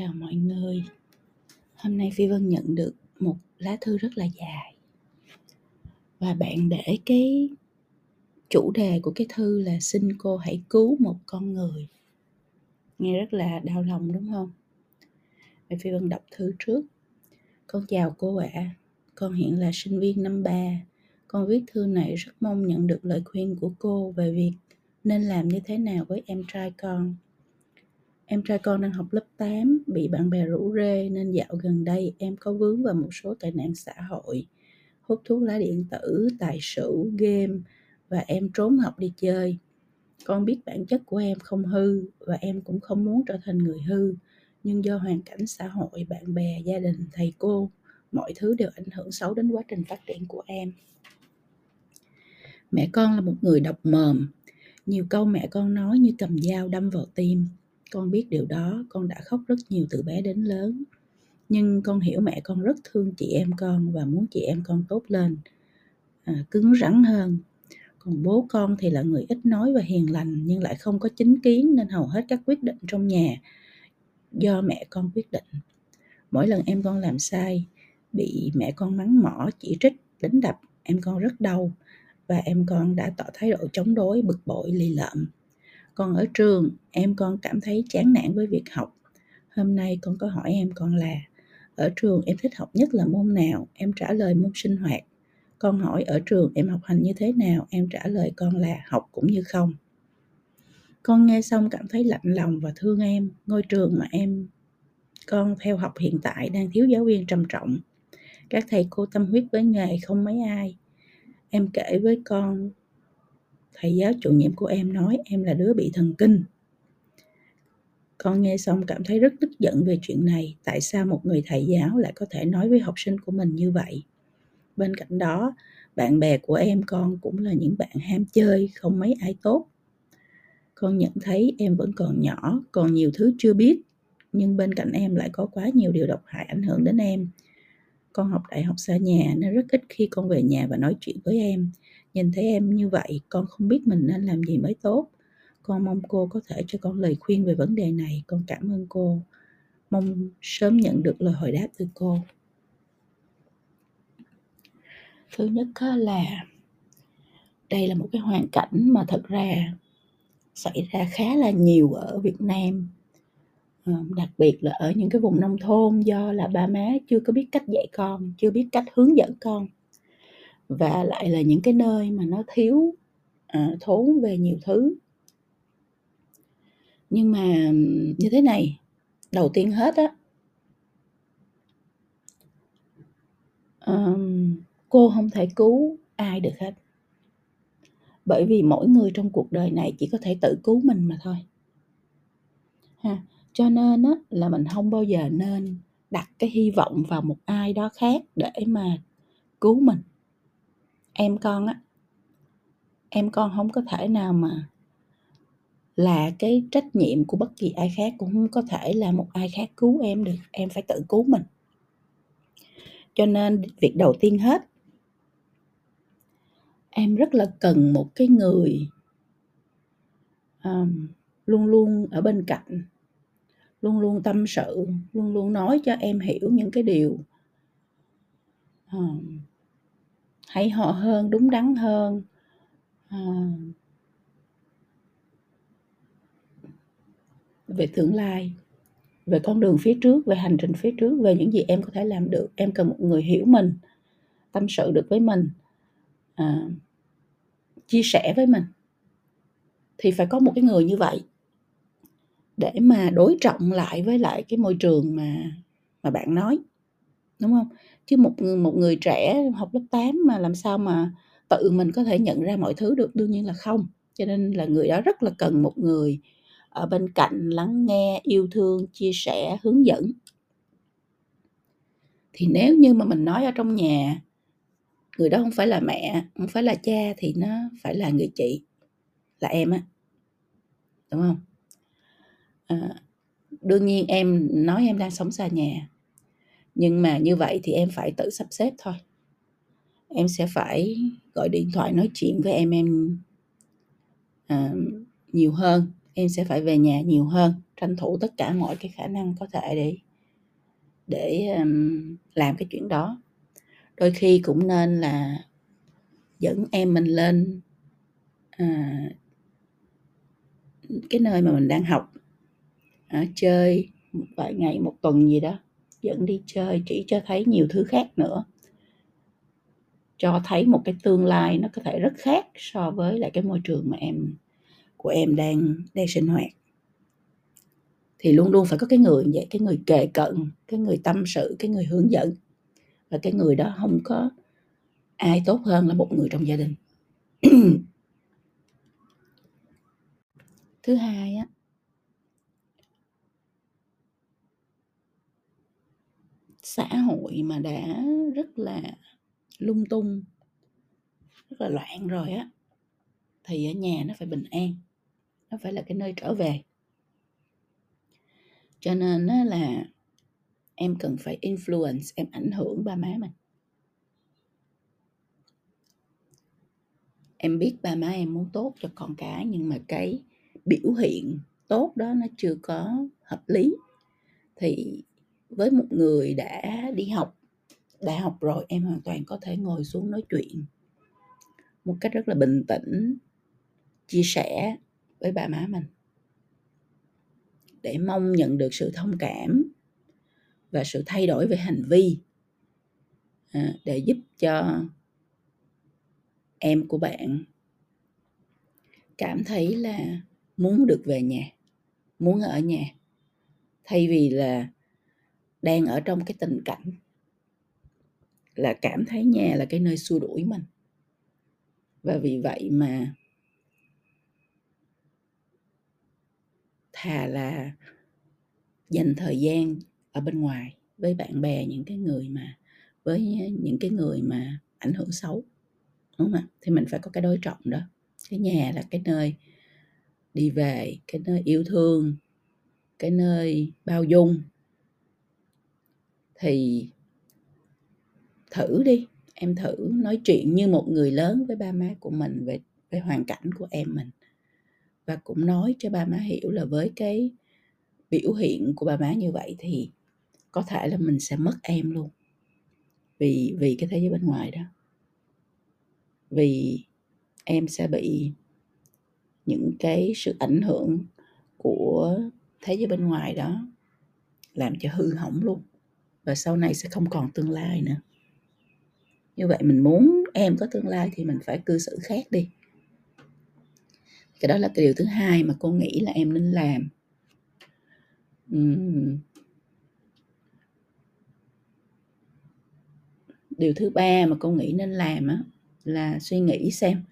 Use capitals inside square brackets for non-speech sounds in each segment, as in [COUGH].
chào mọi người. Hôm nay Phi Vân nhận được một lá thư rất là dài. Và bạn để cái chủ đề của cái thư là xin cô hãy cứu một con người. Nghe rất là đau lòng, đúng không? Vậy Phi Vân đọc thư trước. Con chào cô ạ. À. Con hiện là sinh viên năm 3. Con viết thư này rất mong nhận được lời khuyên của cô về việc nên làm như thế nào với em trai con Em trai con đang học lớp 8, bị bạn bè rủ rê nên dạo gần đây em có vướng vào một số tệ nạn xã hội, hút thuốc lá điện tử, tài xỉu, game và em trốn học đi chơi. Con biết bản chất của em không hư và em cũng không muốn trở thành người hư, nhưng do hoàn cảnh xã hội, bạn bè, gia đình, thầy cô, mọi thứ đều ảnh hưởng xấu đến quá trình phát triển của em. Mẹ con là một người độc mồm, nhiều câu mẹ con nói như cầm dao đâm vào tim con biết điều đó con đã khóc rất nhiều từ bé đến lớn. Nhưng con hiểu mẹ con rất thương chị em con và muốn chị em con tốt lên à, cứng rắn hơn. Còn bố con thì là người ít nói và hiền lành nhưng lại không có chính kiến nên hầu hết các quyết định trong nhà do mẹ con quyết định. Mỗi lần em con làm sai bị mẹ con mắng mỏ chỉ trích đánh đập em con rất đau và em con đã tỏ thái độ chống đối bực bội lì lợm còn ở trường, em con cảm thấy chán nản với việc học. Hôm nay con có hỏi em con là, ở trường em thích học nhất là môn nào? Em trả lời, môn sinh hoạt. Con hỏi, ở trường em học hành như thế nào? Em trả lời, con là học cũng như không. Con nghe xong cảm thấy lạnh lòng và thương em. Ngôi trường mà em, con theo học hiện tại đang thiếu giáo viên trầm trọng. Các thầy cô tâm huyết với nghề không mấy ai. Em kể với con thầy giáo chủ nhiệm của em nói em là đứa bị thần kinh. Con nghe xong cảm thấy rất tức giận về chuyện này, tại sao một người thầy giáo lại có thể nói với học sinh của mình như vậy? Bên cạnh đó, bạn bè của em con cũng là những bạn ham chơi, không mấy ai tốt. Con nhận thấy em vẫn còn nhỏ, còn nhiều thứ chưa biết, nhưng bên cạnh em lại có quá nhiều điều độc hại ảnh hưởng đến em. Con học đại học xa nhà nên rất ít khi con về nhà và nói chuyện với em nhìn thấy em như vậy, con không biết mình nên làm gì mới tốt. Con mong cô có thể cho con lời khuyên về vấn đề này. Con cảm ơn cô. Mong sớm nhận được lời hồi đáp từ cô. Thứ nhất là, đây là một cái hoàn cảnh mà thật ra xảy ra khá là nhiều ở Việt Nam. Ờ, đặc biệt là ở những cái vùng nông thôn do là ba má chưa có biết cách dạy con, chưa biết cách hướng dẫn con và lại là những cái nơi mà nó thiếu à, thốn về nhiều thứ. Nhưng mà như thế này đầu tiên hết á um, cô không thể cứu ai được hết. Bởi vì mỗi người trong cuộc đời này chỉ có thể tự cứu mình mà thôi. Ha cho nên á là mình không bao giờ nên đặt cái hy vọng vào một ai đó khác để mà cứu mình em con á em con không có thể nào mà là cái trách nhiệm của bất kỳ ai khác cũng không có thể là một ai khác cứu em được em phải tự cứu mình. Cho nên việc đầu tiên hết em rất là cần một cái người um, luôn luôn ở bên cạnh luôn luôn tâm sự luôn luôn nói cho em hiểu những cái điều um, hay họ hơn đúng đắn hơn. À, về tương lai về con đường phía trước về hành trình phía trước về những gì em có thể làm được em cần một người hiểu mình tâm sự được với mình à, chia sẻ với mình thì phải có một cái người như vậy để mà đối trọng lại với lại cái môi trường mà mà bạn nói đúng không chứ một ừ, một người trẻ học lớp 8 mà làm sao mà tự mình có thể nhận ra mọi thứ được đương nhiên là không. Cho nên là người đó rất là cần một người ở bên cạnh lắng nghe yêu thương chia sẻ hướng dẫn. Thì nếu như mà mình nói ở trong nhà người đó không phải là mẹ không phải là cha thì nó phải là người chị là em á. Đúng không à, đương nhiên em nói em đang sống xa nhà nhưng mà như vậy thì em phải tự sắp xếp thôi. Em sẽ phải gọi điện thoại nói chuyện với em em à, nhiều hơn. Em sẽ phải về nhà nhiều hơn tranh thủ tất cả mọi cái khả năng có thể để để um, làm cái chuyện đó. Đôi khi cũng nên là dẫn em mình lên à, cái nơi mà mình đang học à, chơi một vài ngày một tuần gì đó dẫn đi chơi, chỉ cho thấy nhiều thứ khác nữa. Cho thấy một cái tương lai nó có thể rất khác so với lại cái môi trường mà em, của em đang đang sinh hoạt. Thì luôn luôn phải có cái người vậy, cái người kề cận, cái người tâm sự, cái người hướng dẫn. Và cái người đó không có ai tốt hơn là một người trong gia đình. [CLEARS THROAT] Thứ hai á xã hội mà đã rất là lung tung, rất là loạn rồi á, thì ở nhà nó phải bình an, nó phải là cái nơi trở về. Cho nên á là em cần phải influence, em ảnh hưởng ba má mình. Em biết ba má em muốn tốt cho con cái, nhưng mà cái biểu hiện tốt đó nó chưa có hợp lý, thì với một người đã đi học đại học rồi em hoàn toàn có thể ngồi xuống nói chuyện một cách rất là bình tĩnh chia sẻ với ba má mình để mong nhận được sự thông cảm và sự thay đổi về hành vi à, để giúp cho em của bạn cảm thấy là muốn được về nhà muốn ở nhà thay vì là đang ở trong cái tình cảnh là cảm thấy nhà là cái nơi xua đuổi mình. Và vì vậy mà thà là dành thời gian ở bên ngoài với bạn bè, những cái người mà, với những cái người mà ảnh hưởng xấu, đúng không ạ? Thì mình phải có cái đối trọng đó. Cái nhà là cái nơi đi về, cái nơi yêu thương, cái nơi bao dung thì thử đi, em thử nói chuyện như một người lớn với ba má của mình về về hoàn cảnh của em mình. Và cũng nói cho ba má hiểu là với cái biểu hiện của ba má như vậy thì có thể là mình sẽ mất em luôn. Vì vì cái thế giới bên ngoài đó. Vì em sẽ bị những cái sự ảnh hưởng của thế giới bên ngoài đó làm cho hư hỏng luôn và sau này sẽ không còn tương lai nữa. Như vậy mình muốn em có tương lai thì mình phải cư xử khác đi. Cái đó là cái điều thứ hai mà cô nghĩ là em nên làm. Điều thứ ba mà cô nghĩ nên làm á, là suy nghĩ xem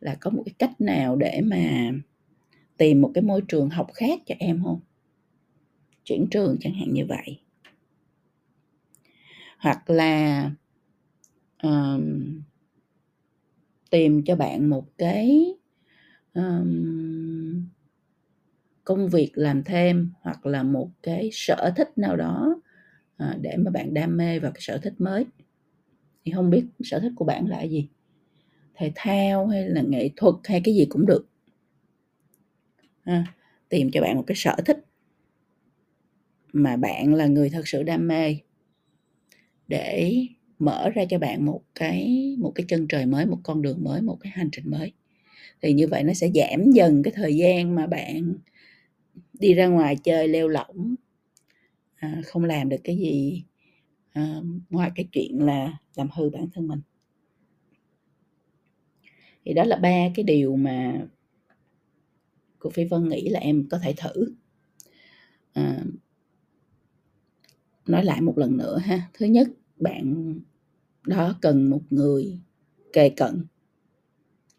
là có một cái cách nào để mà tìm một cái môi trường học khác cho em không? Chuyển trường chẳng hạn như vậy hoặc là um, tìm cho bạn một cái um, công việc làm thêm hoặc là một cái sở thích nào đó uh, để mà bạn đam mê vào cái sở thích mới. Thì không biết sở thích của bạn là gì? Thể thao hay là nghệ thuật hay cái gì cũng được. À, tìm cho bạn một cái sở thích mà bạn là người thật sự đam mê để mở ra cho bạn một cái một cái chân trời mới một con đường mới một cái hành trình mới. Thì như vậy nó sẽ giảm dần cái thời gian mà bạn đi ra ngoài chơi leo lỏng à, không làm được cái gì à, ngoài cái chuyện là làm hư bản thân mình. Thì đó là ba cái điều mà cô phi vân nghĩ là em có thể thử. À, nói lại một lần nữa ha. Thứ nhất, bạn đó cần một người kề cận,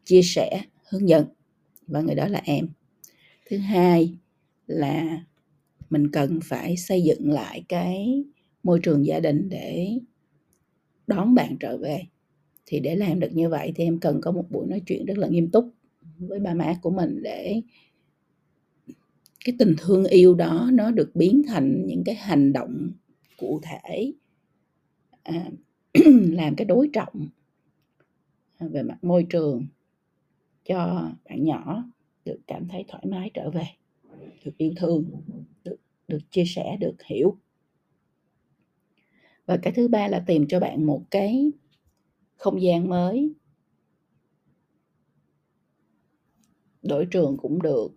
chia sẻ, hướng dẫn, và người đó là em. Thứ hai là mình cần phải xây dựng lại cái môi trường gia đình để đón bạn trở về. Thì để làm được như vậy thì em cần có một buổi nói chuyện rất là nghiêm túc với ba má của mình để cái tình thương yêu đó nó được biến thành những cái hành động cụ thể à, [CLEARS THROAT] làm cái đối trọng à, về mặt môi trường cho bạn nhỏ được cảm thấy thoải mái trở về được yêu thương được được chia sẻ được hiểu. Và cái thứ ba là tìm cho bạn một cái không gian mới. Đổi trường cũng được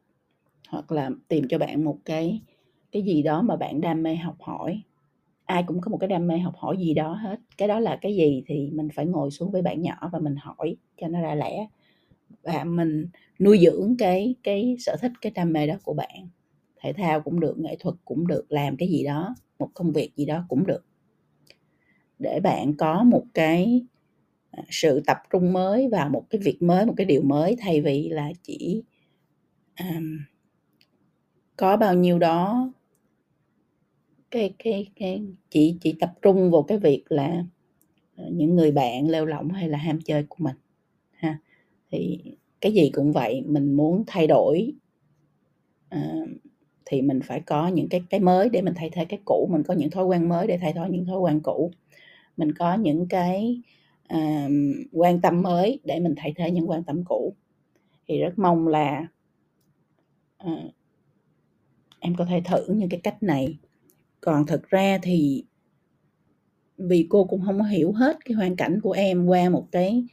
hoặc là tìm cho bạn một cái cái gì đó mà bạn đam mê học hỏi ai cũng có một cái đam mê học hỏi gì đó hết. Cái đó là cái gì thì mình phải ngồi xuống với bạn nhỏ và mình hỏi cho nó ra lẽ. Và mình nuôi dưỡng cái cái sở thích cái đam mê đó của bạn. Thể thao cũng được nghệ thuật cũng được làm cái gì đó một công việc gì đó cũng được. Để bạn có một cái à, sự tập trung mới vào một cái việc mới một cái điều mới thay vì là chỉ um, có bao nhiêu đó cái cái cái chỉ chỉ tập trung vào cái việc là ờ, những người bạn lêu lỏng hay là ham chơi của mình ha. Thì cái gì cũng vậy mình muốn thay đổi à, thì mình phải có những cái cái mới để mình thay thế cái cũ mình có những thói quen mới để thay thế những thói quen cũ. Mình có những cái à, quan tâm mới để mình thay thế những quan tâm cũ. Thì rất mong là à, em có thể thử những cái cách này còn thực ra thì vì cô cũng không hiểu hết cái hoàn cảnh của em qua một cái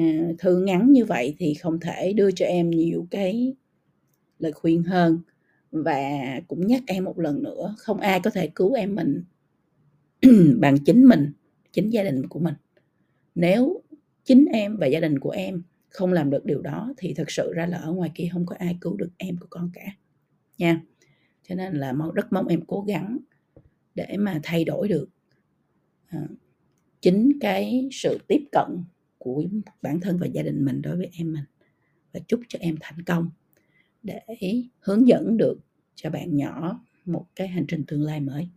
uh, thư ngắn như vậy thì không thể đưa cho em nhiều cái lời khuyên hơn. Và cũng nhắc em một lần nữa không ai có thể cứu em mình [CLEARS THROAT] bằng chính mình chính gia đình của mình. Nếu chính em và gia đình của em không làm được điều đó thì thật sự ra là ở ngoài kia không có ai cứu được em của con cả nha. Cho nên là rất mong em cố gắng để mà thay đổi được à, chính cái sự tiếp cận của bản thân và gia đình mình đối với em mình. Và chúc cho em thành công để hướng dẫn được cho bạn nhỏ một cái hành trình tương lai mới.